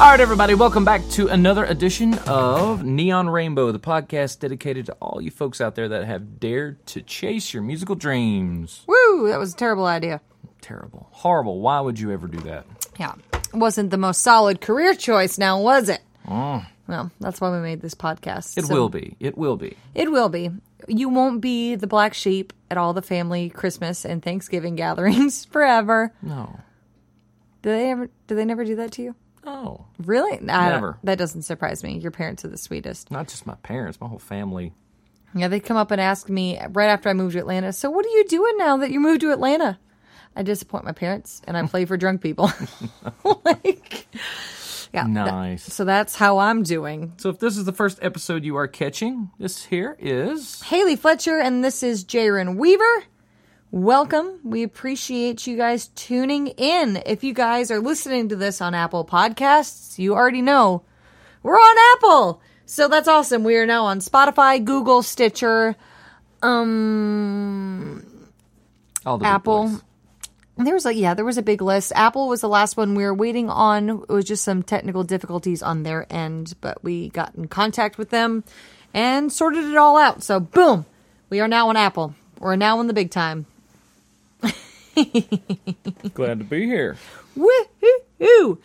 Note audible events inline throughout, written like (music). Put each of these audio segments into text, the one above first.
All right, everybody, welcome back to another edition of Neon Rainbow, the podcast dedicated to all you folks out there that have dared to chase your musical dreams. Woo, that was a terrible idea. Terrible. Horrible. Why would you ever do that? Yeah. Wasn't the most solid career choice now, was it? Oh. Well, that's why we made this podcast. It So- will be. It will be. It will be. You won't be the black sheep at all the family Christmas and Thanksgiving gatherings (laughs) forever. No. Do they ever do they never do that to you? No. Really? I Never. That doesn't surprise me. Your parents are the sweetest. Not just my parents, my whole family. Yeah, they come up and ask me right after I moved to Atlanta. So, what are you doing now that you moved to Atlanta? I disappoint my parents and I play for drunk people. (laughs) like, yeah. that- Nice. so that's how I'm doing. So if this is the first episode you are catching, this here is Haley Fletcher, and this is Jaron Weaver. Welcome. We appreciate you guys tuning in. If you guys are listening to this on Apple Podcasts, you already know we're on Apple. So that's awesome. We are now on Spotify, Google, Stitcher, um, all the Apple. There was like yeah, there was a big list. Apple was the last one we were waiting on. It was just some technical difficulties on their end, but we got in contact with them and sorted it all out. So boom, we are now on Apple. We're now in the big time. (laughs) Glad to be here. Woohoo!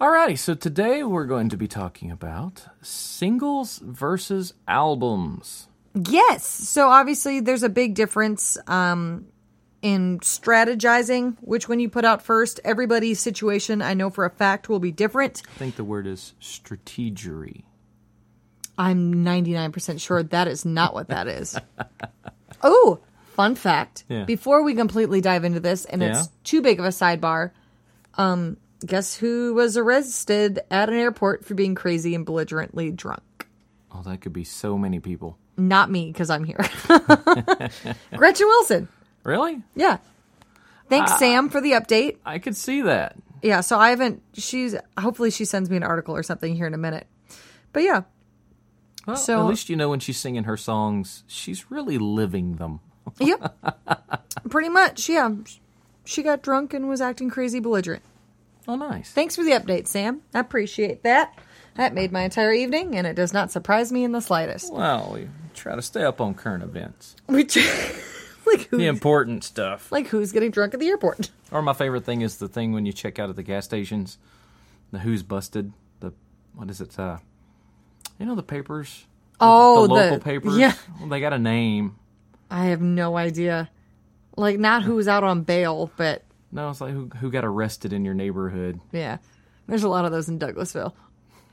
Alrighty, so today we're going to be talking about singles versus albums. Yes. So obviously there's a big difference um in strategizing which one you put out first. Everybody's situation, I know for a fact, will be different. I think the word is strategery. I'm 99% sure that is not what that is. (laughs) oh, fun fact. Yeah. Before we completely dive into this, and Yeah. it's too big of a sidebar, um, guess who was arrested at an airport for being crazy and belligerently drunk? Oh, that could be so many people. Not me, because I'm here. (laughs) Gretchen Wilson. Really? Yeah. Thanks, Ah. Sam, for the update. I could see that. Yeah, so I haven't, she's, hopefully she sends me an article or something here in a minute. But yeah, Well, So- at least you know when she's singing her songs, she's really living them. (laughs) Yep. Pretty much, yeah. She got drunk and was acting crazy belligerent. Oh, nice. Thanks for the update, Sam. I appreciate that. That made my entire evening, and it does not surprise me in the slightest. Well, we try to stay up on current events, Which, (laughs) like, who's, the important stuff. like who's getting drunk at the airport? (laughs) Or my favorite thing is the thing when you check out at the gas stations, the who's busted, the what is it? Uh, you know the papers. Oh, the the- local papers. yeah. Well, they got a name. I have no idea. Like, not who's out on bail, but No, it's like who who got arrested in your neighborhood. yeah. There's a lot of those in Douglasville.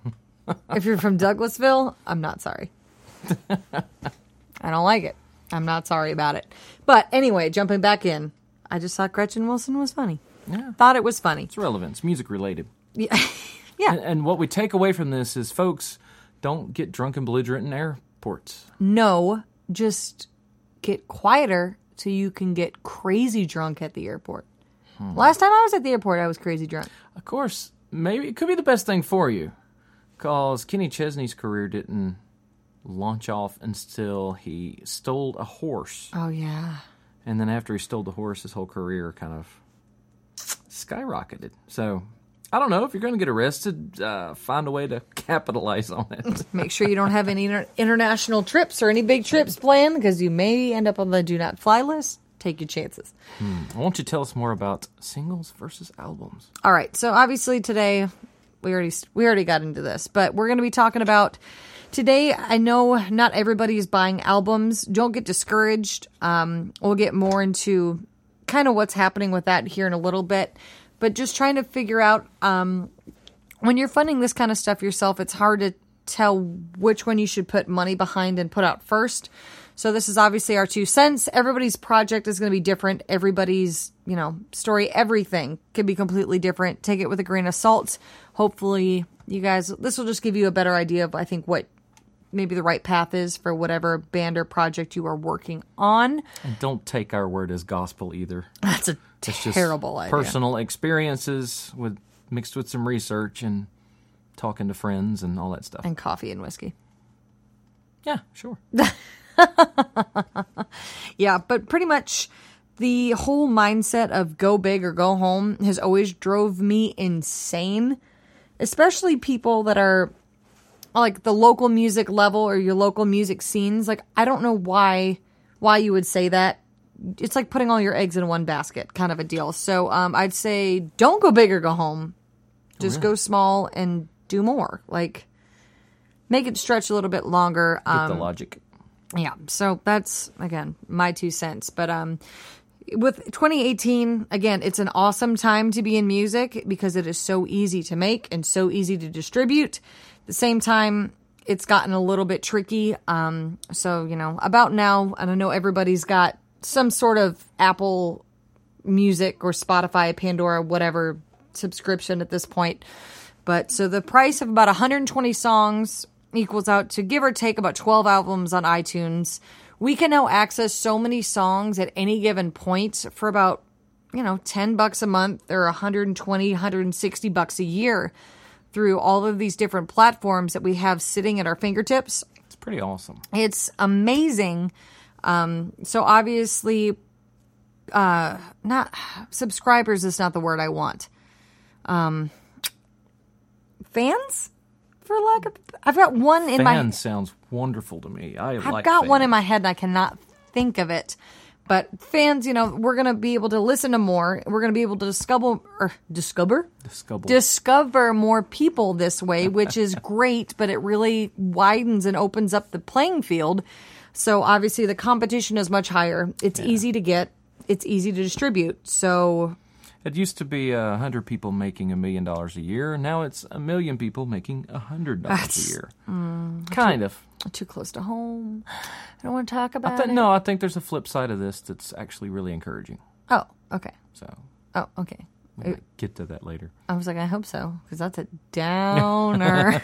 (laughs) if you're from Douglasville, I'm not sorry. (laughs) I don't like it. I'm not sorry about it. But anyway, jumping back in, I just thought Gretchen Wilson was funny. Yeah, Thought it was funny. it's relevant. It's music related. Yeah. (laughs) yeah. And, and what we take away from this is, folks, don't get drunk and belligerent in airports. No, just get quieter so you can get crazy drunk at the airport. Last time I was at the airport, I was crazy drunk. Of course, maybe it could be the best thing for you, because Kenny Chesney's career didn't launch off until he stole a horse. Oh, yeah. And then after he stole the horse, his whole career kind of skyrocketed. So I don't know if you're going to get arrested. Uh, find a way to (laughs) capitalize on it. (laughs) Make sure you don't have any inter- international trips or any big trips planned because you may end up on the do not fly list. Take your chances. Why don't you tell us more about singles versus albums? All right. So obviously today we already we already got into this, but we're going to be talking about today. I know not everybody is buying albums. Don't get discouraged. Um, we'll get more into kind of what's happening with that here in a little bit, but just trying to figure out um, when you're funding this kind of stuff yourself, it's hard to tell which one you should put money behind and put out first. So this is obviously our two cents. Everybody's project is going to be different. Everybody's, you know, story, everything could be completely different. Take it with a grain of salt. Hopefully, you guys, this will just give you a better idea of, I think, what maybe the right path is for whatever band or project you are working on. And don't take our word as gospel either. (laughs) That's a It's just terrible idea. personal experiences with mixed with some research and talking to friends and all that stuff. And coffee and whiskey. Yeah, sure. (laughs) Yeah, but pretty much the whole mindset of go big or go home has always drove me insane. especially people that are like the local music level or your local music scenes. Like I don't know why why you would say that. It's like putting all your eggs in one basket, kind of a deal. So um, I'd say don't go big or go home. Just go small and do more. Like make it stretch a little bit longer. Get Um, the logic. yeah so that's again my two cents but um with 2018 again it's an awesome time to be in music because it is so easy to make and so easy to distribute At the same time it's gotten a little bit tricky um so you know about now and i know everybody's got some sort of apple music or spotify pandora whatever subscription at this point but so the price of about 120 songs equals out to give or take about 12 albums on iTunes. We can now access so many songs at any given point for about, you know, 10 bucks a month or 120, 160 bucks a year through all of these different platforms that we have sitting at our fingertips. It's pretty awesome. It's amazing. Um, so obviously, uh, not subscribers is not the word I want. Um, fans, for lack of, I've got one in my. Fan sounds wonderful to me. I I've like got one in my head and I cannot think of it. But fans, you know, we're gonna be able to listen to more. We're gonna be able to discover or discover Discover. discover more people this way, which is (laughs) great, but it really widens and opens up the playing field. So obviously the competition is much higher. It's easy to get, it's easy to distribute. So It used to be a hundred people making a million dollars a year. Now it's a million people making a hundred dollars a year. mm, kind of. too close to home. I don't want to talk I about th- it. no, I think there's a flip side of this that's actually really encouraging. Oh, okay. So Oh, okay. Might get to that later. I was like, I hope so, because that's a (laughs) downer.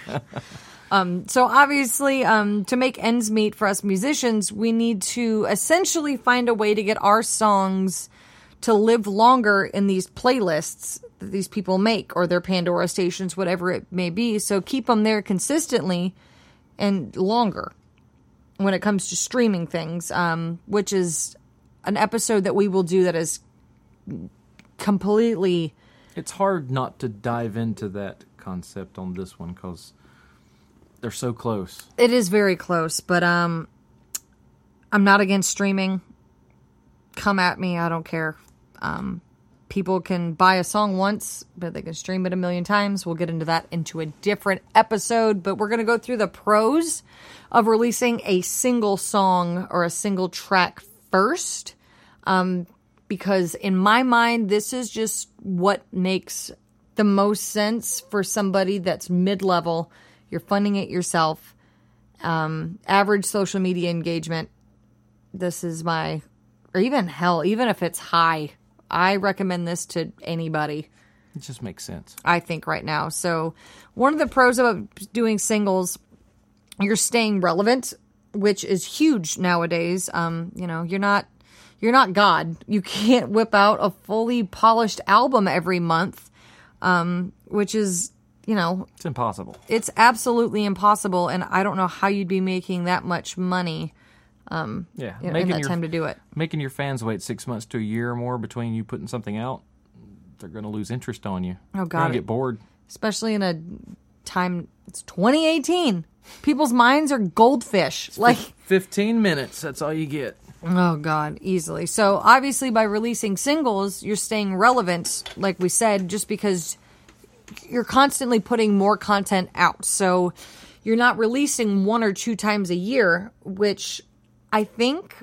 um, so obviously, um, to make ends meet for us musicians, we need to essentially find a way to get our songs to live longer in these playlists that these people make or their Pandora stations, whatever it may be. So keep them there consistently and longer when it comes to streaming things, um, which is an episode that we will do that is completely It's hard not to dive into that concept on this one because they're so close. It is very close, but um I'm not against streaming. Come at me, I don't care. Um people can buy a song once, but they can stream it a million times. We'll get into that into a different episode, but we're going to go through the pros of releasing a single song or a single track first. Um because in my mind this is just what makes the most sense for somebody that's mid-level. You're funding it yourself um, average social media engagement. This is my, or even hell, even if it's high, I recommend this to anybody. It just makes sense. I think right now. So one of the pros of doing singles, you're staying relevant, which is huge nowadays. Um, you know, you're not you're not God. You can't whip out a fully polished album every month, um, which is you know It's impossible. it's absolutely impossible, and I don't know how you'd be making that much money Yeah, you know, in making that your time to do it. making your fans wait six months to a year or more between you putting something out, they're going to lose interest on you. Oh, God. get bored. especially in a time it's 2018 people's minds are goldfish It's like Fifteen minutes. That's all you get. Oh god easily. So obviously by releasing singles you're staying relevant like we said just because you're constantly putting more content out. So you're not releasing one or two times a year which i think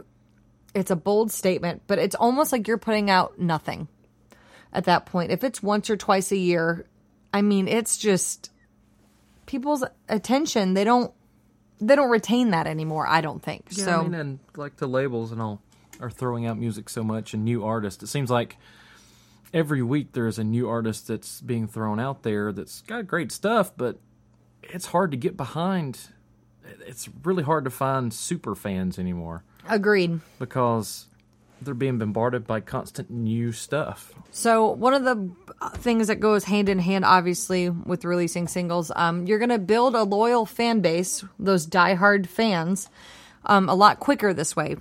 it's a bold statement but it's almost like you're putting out nothing at that point. If it's once or twice a year i mean it's just people's attention. They don't they don't retain that anymore i don't think Yeah, so I mean, and like the labels and all are throwing out music so much and new artists. It seems like every week there's a new artist that's being thrown out there that's got great stuff, but it's hard to get behind. It's really hard to find super fans anymore agreed because they're being bombarded by constant new stuff. So one of the things that goes hand in hand, obviously, with releasing singles, um, you're going to build a loyal fan base, those diehard fans, um, a lot quicker this way.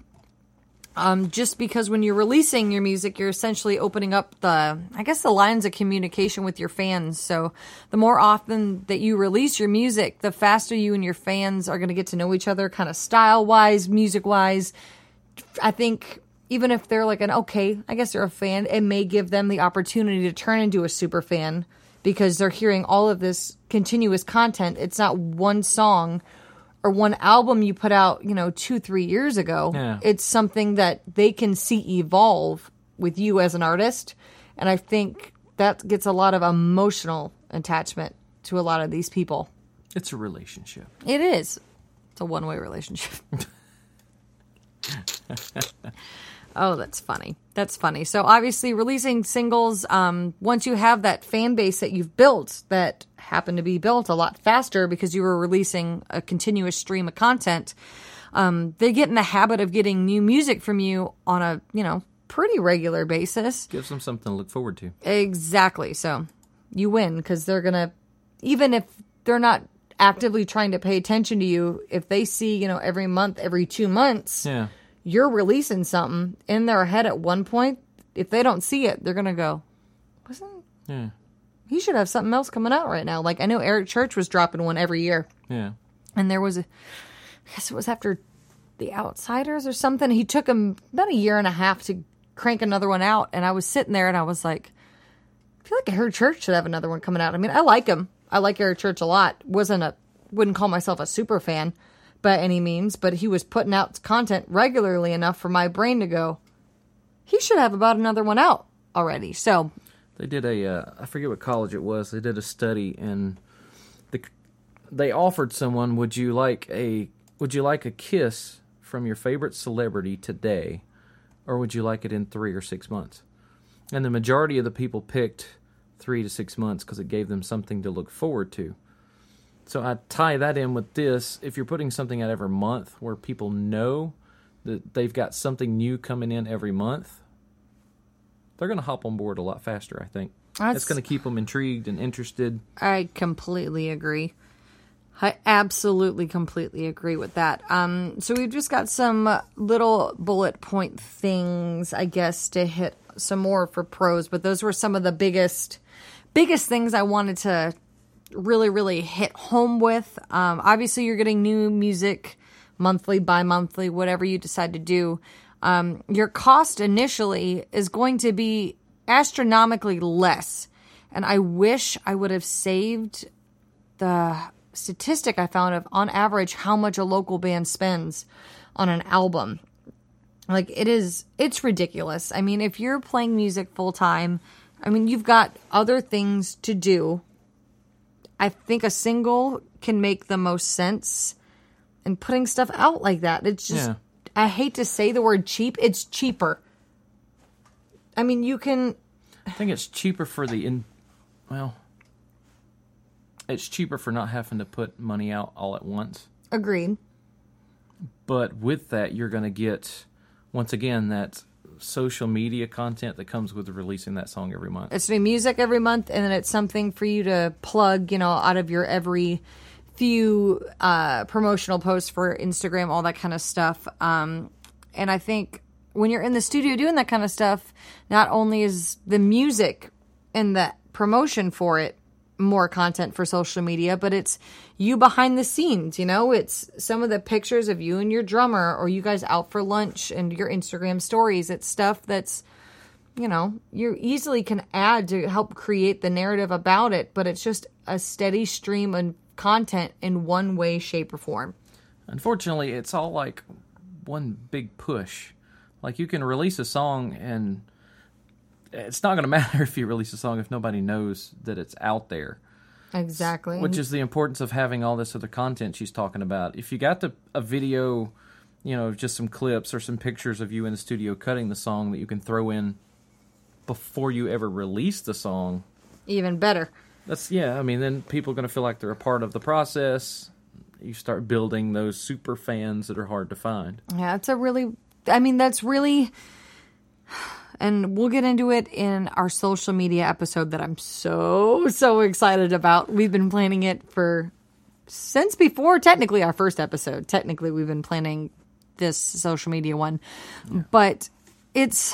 Um, just because when you're releasing your music, you're essentially opening up the, I guess, the lines of communication with your fans. So the more often that you release your music, the faster you and your fans are going to get to know each other, kind of style wise, music wise. I think even if they're like an okay, I guess they're a fan, it may give them the opportunity to turn into a super fan because they're hearing all of this continuous content. It's not one song or one album you put out, you know, two, three years ago. Yeah. It's something that they can see evolve with you as an artist. And I think that gets a lot of emotional attachment to a lot of these people. It's a relationship. It is. It's a one way relationship. (laughs) (laughs) oh, that's funny. That's funny. So obviously releasing singles, um, once you have that fan base that you've built that happened to be built a lot faster because you were releasing a continuous stream of content, um, they get in the habit of getting new music from you on a, you know, pretty regular basis. Gives them something to look forward to. Exactly. So you win because they're going to, even if they're not actively trying to pay attention to you, if they see, you know, every month, every two months, Yeah. You're releasing something in their head at one point, if they don't see it, they're going to go, wasn't, Yeah. he should have something else coming out right now. Like I know Eric Church was dropping one every year Yeah. and there was a I guess it was after the outsiders or something he took him about a year and a half to crank another one out and i was sitting there and i was like i feel like eric church should have another one coming out i mean i like him i like eric church a lot wasn't a wouldn't call myself a super fan by any means but he was putting out content regularly enough for my brain to go he should have about another one out already so They did a uh, I forget what college it was. They did a study and the they offered someone would you like a would you like a kiss from your favorite celebrity today or would you like it in 3 or 6 months? And the majority of the people picked 3 to 6 months cuz it gave them something to look forward to. So I tie that in with this if you're putting something out every month where people know that they've got something new coming in every month, they're going to hop on board a lot faster, I think. That's- That's going to keep them intrigued and interested. I completely agree. I absolutely completely agree with that. Um, so we've just got some little bullet point things, I guess, to hit some more for pros, but those were some of the biggest, biggest things I wanted to really, really hit home with. Um, obviously, you're getting new music monthly, bi monthly, whatever you decide to do. Um, your cost initially is going to be astronomically less. And I wish I would have saved the statistic I found of on average how much a local band spends on an album. Like it is it's ridiculous. I mean, if you're playing music full time, I mean, you've got other things to do. I think a single can make the most sense and putting stuff out like that. It's just Yeah. I hate to say the word cheap, it's cheaper. I mean, you can I think it's cheaper for the in well it's cheaper for not having to put money out all at once. agreed. But with that you're going to get once again that social media content that comes with releasing that song every month. It's new music every month, and then it's something for you to plug, you know, out of your every few uh, promotional posts for Instagram, all that kind of stuff. Um, and I think when you're in the studio doing that kind of stuff, not only is the music and the promotion for it more content for social media, but it's you behind the scenes, you know? It's some of the pictures of you and your drummer or you guys out for lunch and your Instagram stories. It's stuff that's you know, you easily can add to help create the narrative about it, but it's just a steady stream of content in one way, shape, or form. Unfortunately, it's all like one big push. Like you can release a song and it's not going (laughs) to matter if you release a song if nobody knows that it's out there. Exactly. Which is the importance of having all this other content she's talking about. If you got the, a video, you know, just some clips or some pictures of you in the studio cutting the song that you can throw in before you ever release the song, even better. that's yeah. I mean, then people are going to feel like they're a part of the process. You start building those super fans that are hard to find. Yeah, it's a really, I mean, that's really, and we'll get into it in our social media episode that I'm so, so excited about. We've been planning it for since before technically our first episode. Technically, we've been planning this social media one. But it's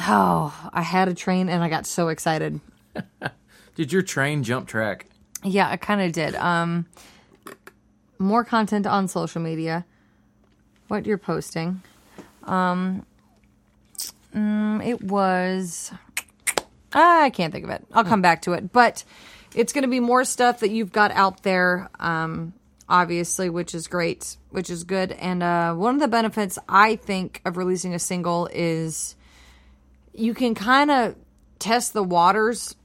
oh, I had a train and I got so excited. (laughs) Did your train jump track? Yeah, I kind of did. Um, more content on social media. What you're posting? Um, mm, it was. I can't think of it. I'll come back to it, but it's going to be more stuff that you've got out there. Um, obviously, which is great, which is good. And uh, one of the benefits I think of releasing a single is you can kind of test the waters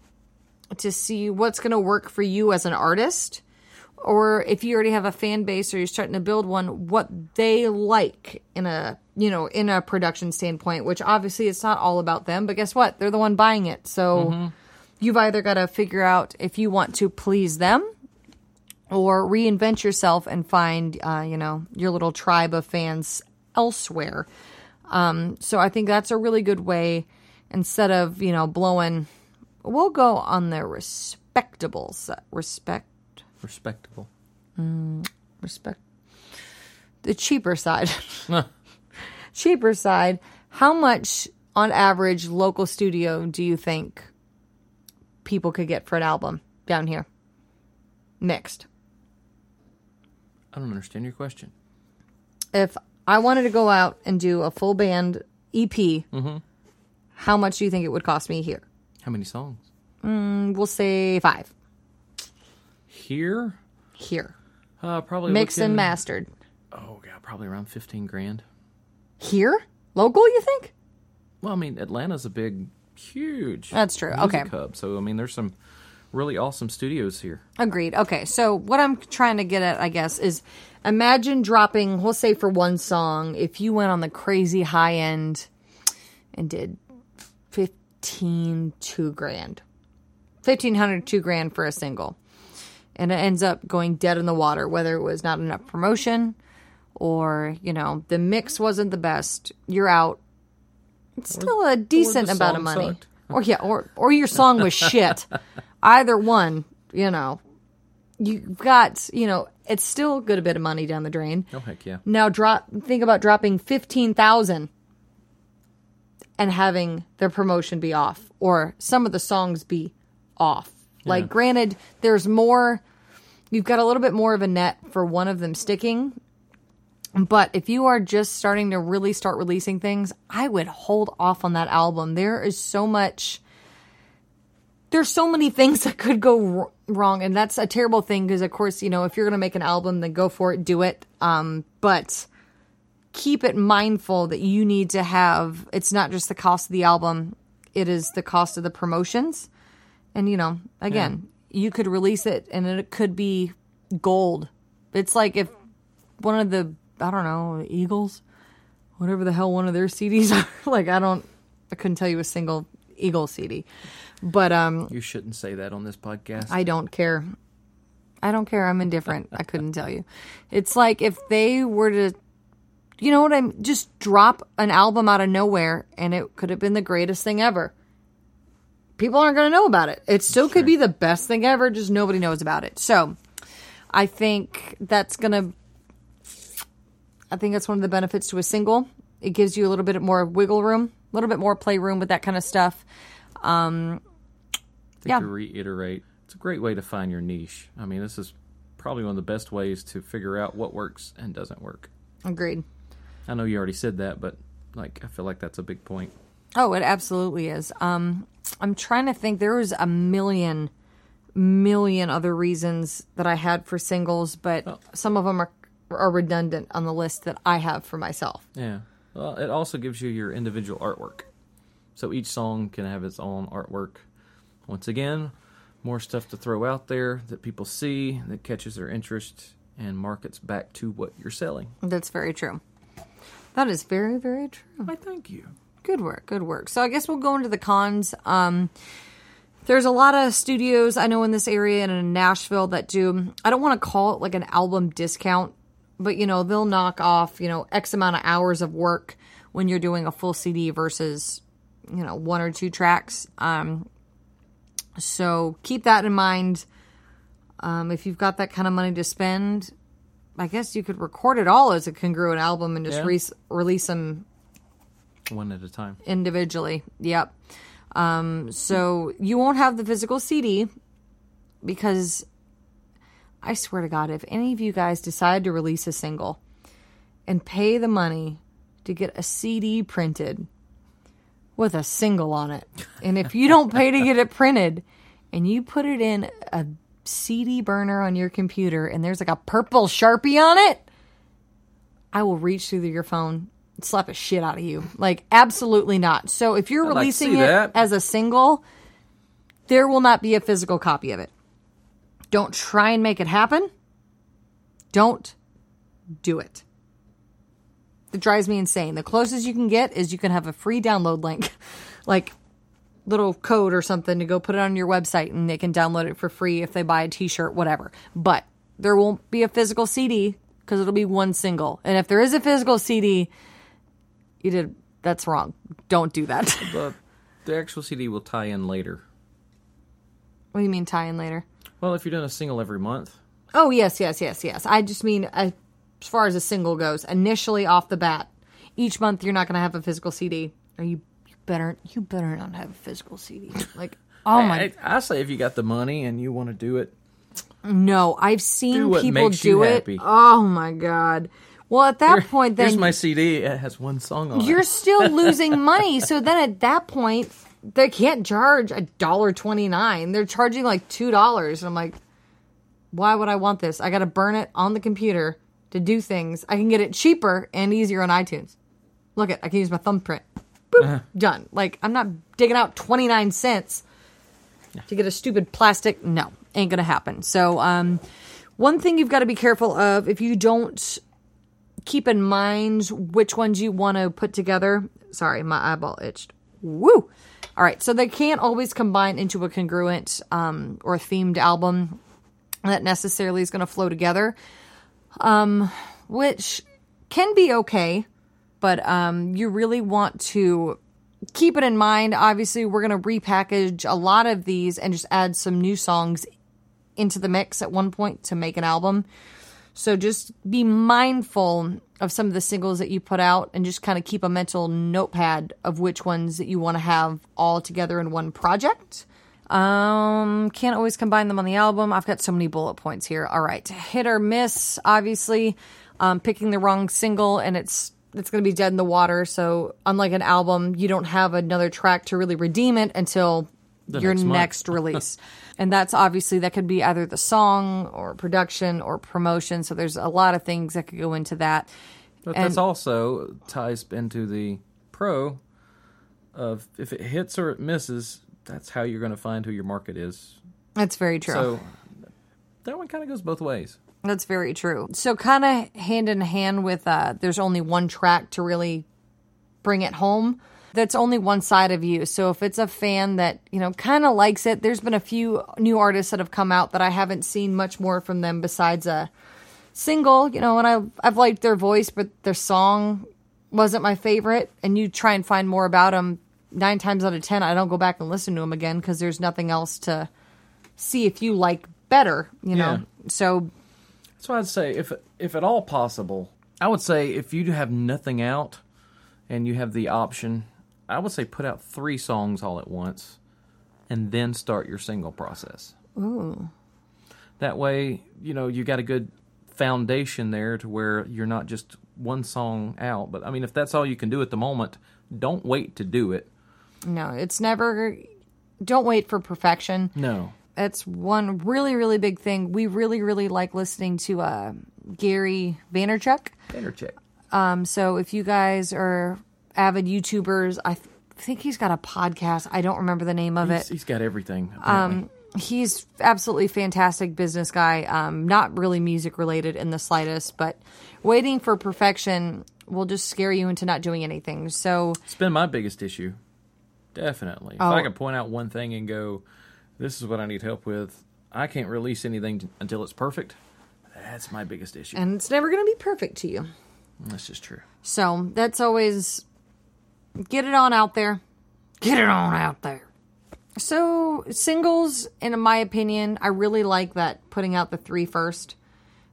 to see what's going to work for you as an artist or if you already have a fan base or you're starting to build one what they like in a you know in a production standpoint which obviously it's not all about them but guess what? They're the one buying it. So you've either got to figure out if you want to please them or reinvent yourself and find uh, you know your little tribe of fans elsewhere. Um, so i think that's a really good way instead of you know blowing we'll go on the respectable side respect Respectable. Mm, respect the cheaper side. (laughs) Cheaper side. How much on average local studio do you think people could get for an album down here? Mixed I don't understand your question. if i wanted to go out and do a full band ep mm-hmm. how much do you think it would cost me here? How many songs? Mm, we'll say five Here? here Uh, probably mixed and mastered Oh, yeah, probably around 15 grand. here local you think Well, I mean, Atlanta's a big, huge. That's true. music Okay. Hub. So, I mean, there's some really awesome studios here. Agreed. Okay, so what I'm trying to get at, I guess, is imagine dropping, we'll say for one song, if you went on the crazy high end and did 15, two grand, 1500, two grand for a single. And it ends up going dead in the water, whether it was not enough promotion or, you know, the mix wasn't the best. You're out. It's still a decent amount of money. sucked. (laughs) Or, yeah, or, or your song was shit. (laughs) Either one, you know, you've got, you know, it's still a good bit of money down the drain. Oh, heck yeah. Now drop think about dropping 15,000 and having the promotion be off or some of the songs be off. Like granted there's more you've got a little bit more of a net for one of them sticking. But if you are just starting to really start releasing things, I would hold off on that album. There is so much there's so many (laughs) things that could go wrong and that's a terrible thing because of course you know if you're going to make an album then go for it do it um, but keep it mindful that you need to have it's not just the cost of the album it is the cost of the promotions and you know again you could release it and it could be gold it's like if one of the i don't know eagles whatever the hell one of their cds (laughs) are like i don't i couldn't tell you a single eagle cd but um You shouldn't say that on this podcast. I don't care. I don't care. I'm indifferent. I couldn't tell you. It's like if they were to, you know what I'm, just drop an album out of nowhere and it could have been the greatest thing ever. People aren't going to know about it. It still could be the best thing ever, just nobody knows about it. So I think that's going to, I think that's one of the benefits to a single. It gives you a little bit more wiggle room, a little bit more playroom with that kind of stuff. I think yeah. to reiterate, it's a great way to find your niche. I mean, this is probably one of the best ways to figure out what works and doesn't work. Agreed. I know you already said that, but like I feel like that's a big point. Oh, it absolutely is. Um, I'm trying to think. There was a million, million other reasons that I had for singles, but oh. some of them are are redundant on the list that I have for myself. Yeah. Well, it also gives you your individual artwork. So each song can have its own artwork. Once again, more stuff to throw out there that people see that catches their interest and markets back to what you're selling. That's very true. That is very, very true. I thank you. Good work, good work. So I guess we'll go into the cons. Um, there's a lot of studios I know in this area and in Nashville that do. I don't want to call it like an album discount, but you know they'll knock off you know X amount of hours of work when you're doing a full CD versus you know one or two tracks. Um, so keep that in mind. Um, if you've got that kind of money to spend, I guess you could record it all as a congruent album and just Yeah. re- release them One at a time. individually. Yep. Um, so you won't have the physical CD because I swear to God, if any of you guys decide to release a single and pay the money to get a CD printed with a single on it, and if you don't pay to get it printed and you put it in a CD burner on your computer and there's like a purple Sharpie on it, I will reach through your phone, slap a shit out of you. Like, absolutely not. So if you're I'd releasing see it that. as a single, there will not be a physical copy of it. Don't try and make it happen. Don't do it. It drives me insane. The closest you can get is you can have a free download link, (laughs) like little code or something to go put it on your website and they can download it for free if they buy a t-shirt, whatever. But there won't be a physical CD because it'll be one single. And if there is a physical CD, you did that's wrong. Don't do that. (laughs) But the actual CD will tie in later. what do you mean tie in later? Well, if you're doing a single every month, Oh yes, yes, yes, yes. I just mean uh, as far as a single goes, initially off the bat, each month you're not going to have a physical CD. Or you, you better you better not have a physical CD. Like (laughs) oh my I, I say if you got the money and you want to do it, no, I've seen Do people do it. happy. Oh my god. Well, at that point, then here's my CD. It has one song on it. you're it. still (laughs) losing money. So then at that point, they can't charge a dollar twenty nine. They're charging like two dollars. And I'm like, why would I want this? I got to burn it on the computer to do things. I can get it cheaper and easier on iTunes. Look at, I can use my thumbprint. Boop, done. Like I'm not digging out twenty nine cents to get a stupid plastic. No, ain't gonna happen. So, um, one thing you've got to be careful of if you don't keep in mind which ones you want to put together. Sorry, my eyeball itched. Woo! All right, so they can't always combine into a congruent um, or themed album that necessarily is going to flow together, um, which can be okay, but um, you really want to keep it in mind. Obviously, we're going to repackage a lot of these and just add some new songs into the mix at one point to make an album. So just be mindful of some of the singles that you put out and just kind of keep a mental notepad of which ones that you want to have all together in one project. Um, can't always combine them on the album. I've got so many bullet points here. All right, hit or miss. Obviously, um, picking the wrong single and it's it's going to be dead in the water. So unlike an album, you don't have another track to really redeem it until your next next release. (laughs) and that's obviously that could be either the song or production or promotion. So there's a lot of things that could go into that. But And- that's also ties into the pro of if it hits or it misses, that's how you're going to find who your market is. That's very true. So that one kind of goes both ways. That's very true. So kind of hand in hand with uh there's only one track to really bring it home. That's only one side of you. So if it's a fan that, you know, kind of likes it, there's been a few new artists that have come out that I haven't seen much more from them besides a single, you know, and I I've liked their voice, but their song wasn't my favorite and you try and find more about them 9 times out of 10 I don't go back and listen to them again cuz there's nothing else to see if you like better, you know. Yeah. So That's why I'd say if if at all possible, I would say if you have nothing out and you have the option, I would say put out three songs all at once and then start your single process. Ooh. That way, you know, you got a good foundation there to where you're not just one song out. But I mean, if that's all you can do at the moment, don't wait to do it. No, it's never. Don't wait for perfection. No. That's one really, really big thing. We really, really like listening to uh, Gary Vaynerchuk. Intercheck. Um, so if you guys are avid YouTubers, I th- think he's got a podcast. I don't remember the name of He's, it. he's got everything. apparently. Um, he's absolutely fantastic business guy. Um, not really music related in the slightest, but waiting for perfection will just scare you into not doing anything. So It's been my biggest issue. Definitely. If Oh. I could point out one thing and go, this is what I need help with, I can't release anything t- until it's perfect. That's my biggest issue. and it's never going to be perfect to you. That's just true. So that's always get it on out there. Get it on out there. So singles, in my opinion, I really like that putting out the three first.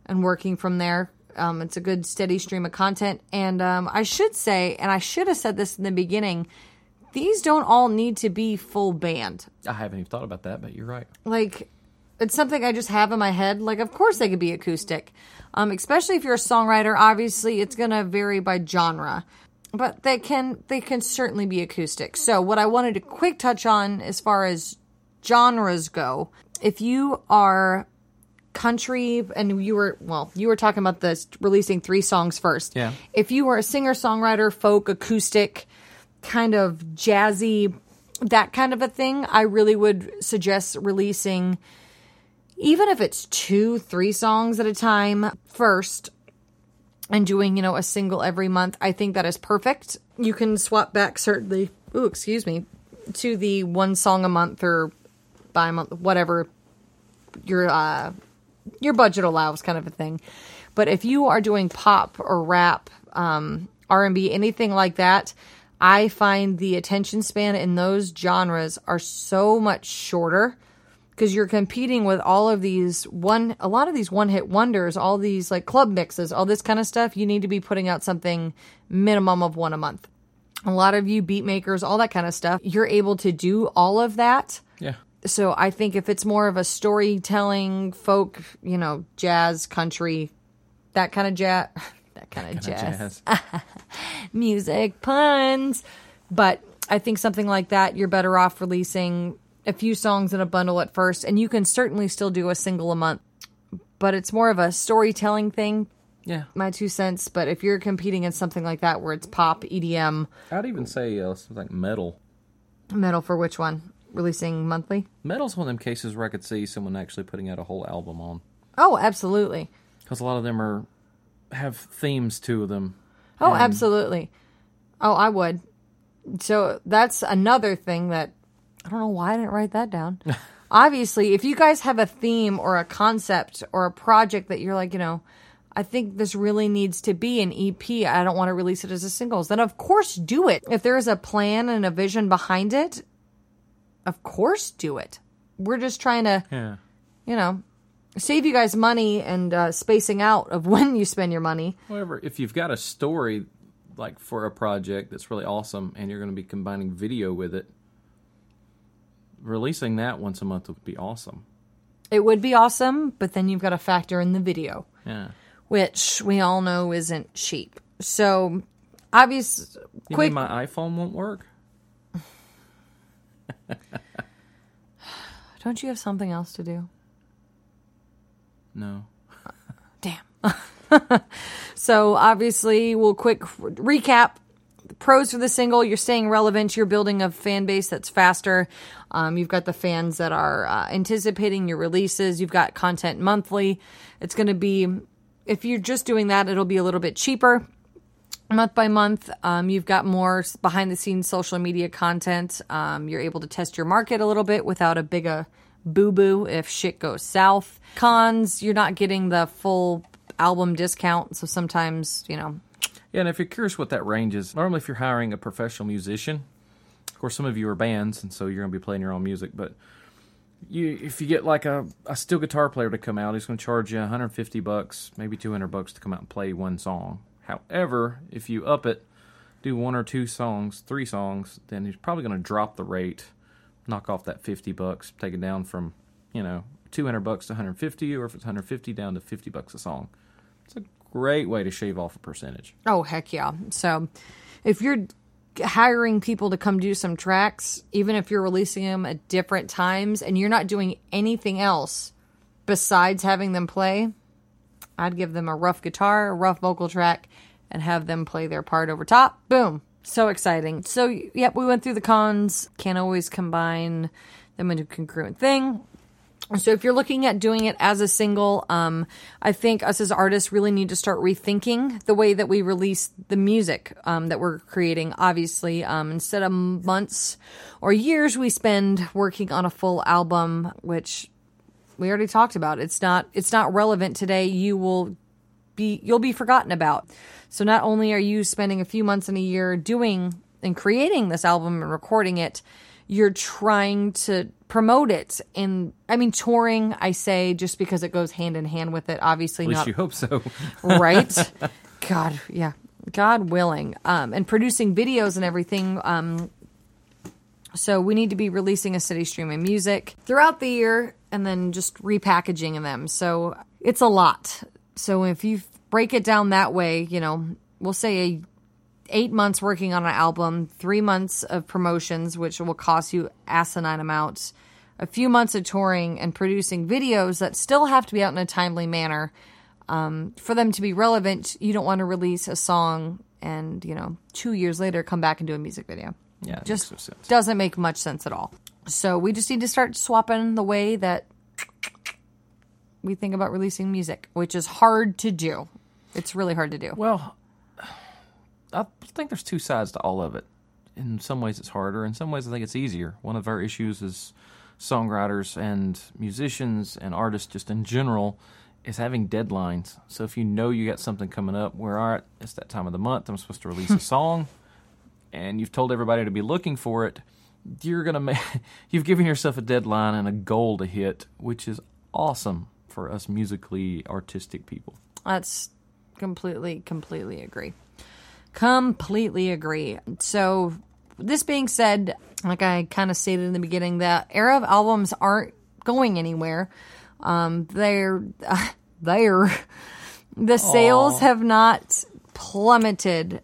and working from there. Um, it's a good steady stream of content. And um, I should say, and I should have said this in the beginning, these don't all need to be full band. I haven't even thought about that, but you're right. Like, it's something I just have in my head. Like, of course they could be acoustic, um, especially if you're a songwriter. Obviously, it's going to vary by genre, but they can they can certainly be acoustic. So, what I wanted to quick touch on as far as genres go, if you are country and you were well you were talking about this releasing three songs first Yeah. if you are a singer songwriter folk acoustic kind of jazzy that kind of a thing i really would suggest releasing even if it's two three songs at a time first and doing you know a single every month i think that is perfect. You can swap back certainly ooh excuse me to the one song a month or by month whatever your uh your budget allows kind of a thing. But if you are doing pop or rap um r&b anything like that i find the attention span in those genres are so much shorter because you're competing with all of these one a lot of these one hit wonders all these like club mixes all this kind of stuff you need to be putting out something minimum of one a month a lot of you beat makers all that kind of stuff you're able to do all of that Yeah. so I think if it's more of a storytelling, folk, you know, jazz, country, that kind of jazz, (laughs) that kind of jazz, Jazz. (laughs) music, puns. But I think something like that, you're better off releasing a few songs in a bundle at first, and you can certainly still do a single a month. But it's more of a storytelling thing, Yeah. my two cents. But if you're competing in something like that where it's pop, EDM, I'd even say uh, something like metal. metal for which one? Releasing monthly? Metal's one of them cases where I could see someone actually putting out a whole album on. Oh, absolutely. Because a lot of them are have themes to them. Oh, And- absolutely. Oh, I would. So that's another thing that I don't know why I didn't write that down. (laughs) Obviously, if you guys have a theme or a concept or a project that you're like, you know, I think this really needs to be an EP. I don't want to release it as a singles. Then of course do it. If there is a plan and a vision behind it, of course do it. We're just trying to, Yeah. you know, save you guys money and uh, spacing out of (laughs) when you spend your money. However, if you've got a story like for a project that's really awesome and you're going to be combining video with it, releasing that once a month would be awesome. It would be awesome, but then you've got to factor in the video, Yeah. which we all know isn't cheap. So, obvious, You quick. mean my iPhone won't work? (sighs) don't you have something else to do? No. Damn. (laughs) so, obviously, we'll quick recap. Pros for the single, you're staying relevant. You're building a fan base that's faster. Um, you've got the fans that are uh, anticipating your releases. You've got content monthly. It's going to be, if you're just doing that, it'll be a little bit cheaper. month by month. Um, you've got more behind the scenes social media content. Um, you're able to test your market a little bit without a big uh, boo boo if shit goes south. Cons, you're not getting the full album discount. So sometimes, you know, Yeah, and if you're curious what that range is, normally if you're hiring a professional musician, of course, some of you are bands, and so you're going to be playing your own music. But you, if you get like a, a steel guitar player to come out, he's going to charge you 150 bucks, maybe 200 bucks to come out and play one song. However, if you up it, do one or two songs, three songs, then he's probably going to drop the rate, knock off that 50 bucks, take it down from, you know, 200 bucks to 150, or if it's 150 down to 50 bucks a song. It's a great way to shave off a percentage. Oh, heck yeah. So if you're hiring people to come do some tracks, even if you're releasing them at different times and you're not doing anything else besides having them play, I'd give them a rough guitar, a rough vocal track, and have them play their part over top. Boom. So exciting. So, yep, we went through the cons. Can't always combine them into a congruent thing. So if you're looking at doing it as a single, um, I think us as artists really need to start rethinking the way that we release the music um, that we're creating. Obviously, um, instead of months or years we spend working on a full album, which we already talked about, it's not it's not relevant today. You will be you'll be forgotten about. So not only are you spending a few months in a year doing and creating this album and recording it, you're trying to promote it. And I mean, touring, I say just because it goes hand in hand with it. Obviously, At least not you hope so. (laughs) right? God, yeah, God willing. Um, and producing videos and everything. Um, so we need to be releasing a steady stream of music throughout the year, and then just repackaging them. So it's a lot. So if you break it down that way, you know, we'll say a eight months working on an album, three months of promotions, which will cost you asinine amounts, a few months of touring and producing videos that still have to be out in a timely manner. Um, for them to be relevant, you don't want to release a song and, you know, two years later come back and do a music video. Yeah, just no doesn't make much sense at all. So we just need to start swapping the way that we think about releasing music, which is hard to do. It's really hard to do. Well, I think there's two sides to all of it. In some ways, it's harder. In some ways, I think it's easier. One of our issues is songwriters and musicians and artists, just in general, is having deadlines. So if you know you got something coming up, where all right, it's that time of the month, I'm supposed to release a (laughs) song, and you've told everybody to be looking for it, you're gonna make (laughs) you've given yourself a deadline and a goal to hit, which is awesome for us musically artistic people. That's completely, completely agree. Completely agree. So, this being said, like I kind of stated in the beginning, the era of albums aren't going anywhere. Um, they're, uh, (laughs) they're, the sales have not plummeted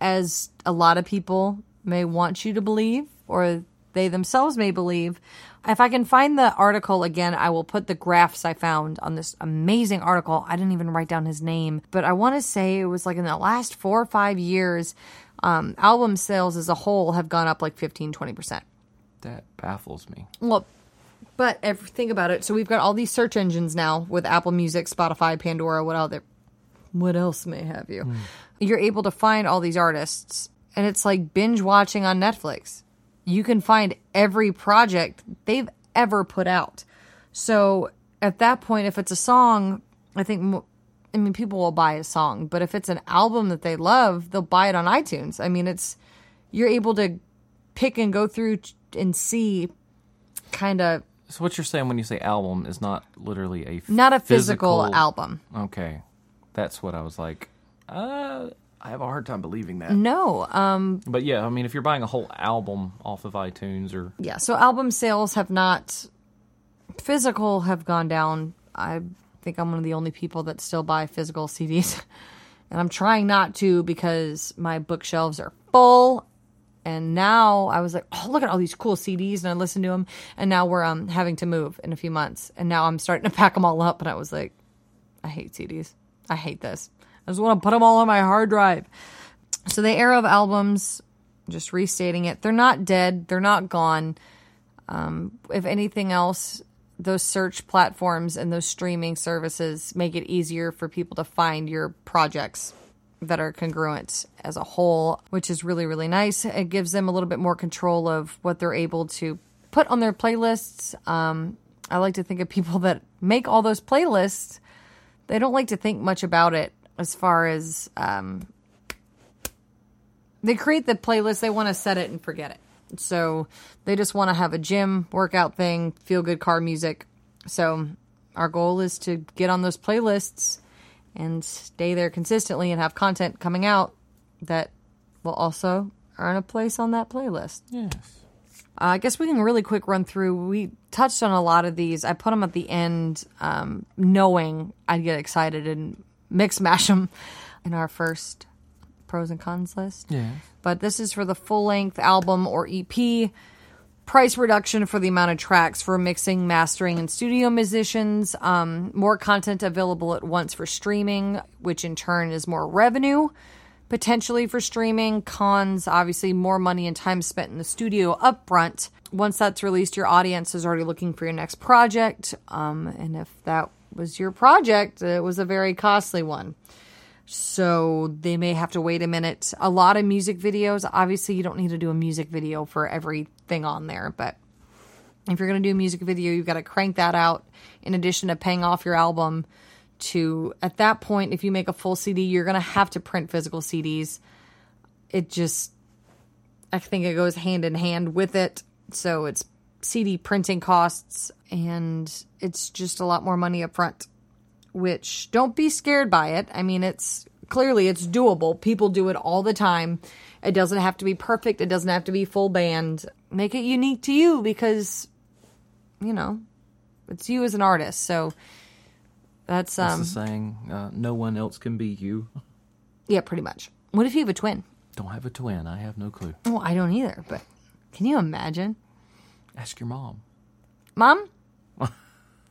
as a lot of people may want you to believe, or they themselves may believe. If I can find the article again, I will put the graphs I found on this amazing article. I didn't even write down his name, but I want to say it was like in the last four or five years, um, album sales as a whole have gone up like 15, 20%. That baffles me. Well, but if, think about it. So we've got all these search engines now with Apple Music, Spotify, Pandora, what other, what else may have you. You're able to find all these artists, and it's like binge watching on Netflix. You can find every project they've ever put out. So at that point, if it's a song, I think. I mean, people will buy a song, but if it's an album that they love, they'll buy it on iTunes. I mean, it's you're able to pick and go through and see kind of So what you're saying when you say album is not literally a not a physical, album. Okay, that's what I was like. Uh, I have a hard time believing that. No, um, But yeah, I mean, if you're buying a whole album off of iTunes or yeah. So album sales have not physical have gone down. I think I'm one of the only people that still buy physical CDs, (laughs) and I'm trying not to because my bookshelves are full. And now I was like, oh, look at all these cool CDs, and I listened to them. And now we're um having to move in a few months, and now I'm starting to (laughs) pack them all up. And I was like, I hate CDs. I hate this. I just want to put them all on my hard drive. So the era of albums, just restating it, they're not dead. They're not gone. Um, if anything else, those search platforms and those streaming services make it easier for people to find your projects that are congruent as a whole, which is really, really nice. It gives them a little bit more control of what they're able to put on their playlists. Um, I like to think of people that make all those playlists, they don't like to think much about it as far as um, they create the playlist, they want to set it and forget it. So they just want to have a gym workout thing, feel good car music. So our goal is to get on those playlists and stay there consistently and have content coming out that will also earn a place on that playlist. yes, Uh, I guess we can really quick run through. We touched on a lot of these. I put them at the end, um, knowing I'd get excited and mix mash them in our first pros and cons list. Yeah. But this is for the full length album or EP. Price reduction for the amount of tracks for mixing, mastering, and studio musicians. Um, more content available at once for streaming, which in turn is more revenue potentially for streaming. Cons, obviously, more money and time spent in the studio upfront. Once that's released, your audience is already looking for your next project. Um, and if that was your project, it was a very costly one. So they may have to wait a minute. A lot of music videos, obviously, you don't need to do a music video for everything on there, but if you're going to do a music video, you've got to crank that out in addition to paying off your album. To at that point, if you make a full CD, you're going to have to print physical CDs. It just, I think it goes hand in hand with it. So it's CD printing costs and it's just a lot more money up front. Which don't be scared by it. I mean, it's clearly it's doable. People do it all the time. It doesn't have to be perfect. It doesn't have to be full band. Make it unique to you because you know, it's you as an artist. So that's That's um the saying. Uh, no one else can be you. yeah, pretty much. What if you have a twin? Don't have a twin. I have no clue. Well, I don't either, but can you imagine? Ask your mom. Mom, (laughs)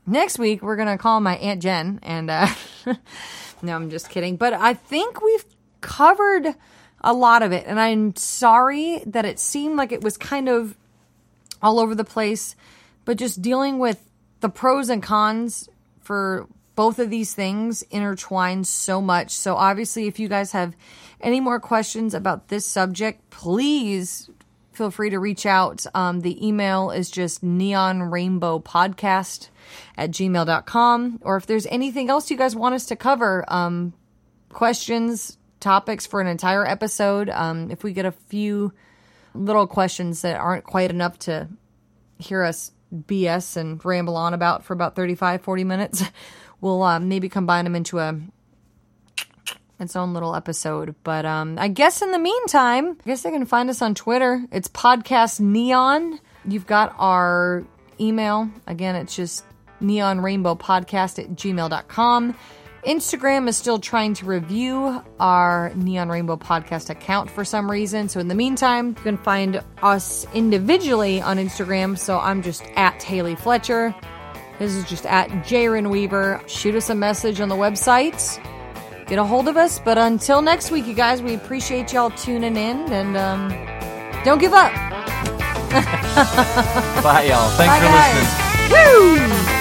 next week we're gonna call my aunt Jen, and uh, (laughs) no, I'm just kidding. But I think we've covered a lot of it, and I'm sorry that it seemed like it was kind of all over the place. But just dealing with the pros and cons for both of these things intertwine so much. So obviously, if you guys have any more questions about this subject, please feel free to reach out. Um, the email is just neonrainbowpodcast rainbow podcast at gmail.com. Or if there's anything else you guys want us to cover, um, questions, topics for an entire episode, um, if we get a few little questions that aren't quite enough to hear us BS and ramble on about for about 35, 40 minutes, (laughs) we'll uh, maybe combine them into a its own little episode. But um, I guess in the meantime, I guess they can find us on Twitter. It's podcast neon. You've got our email. Again, it's just neon rainbow podcast at gmail.com. Instagram is still trying to review our Neon Rainbow podcast account for some reason. So in the meantime, you can find us individually on Instagram. So I'm just at Haley Fletcher. This is just at Jaron Weaver. Shoot us a message on the website get a hold of us. But until next week, you guys, we appreciate y'all tuning in and um, don't give up. (laughs) Bye, y'all. Thanks Bye, for guys. listening. Woo!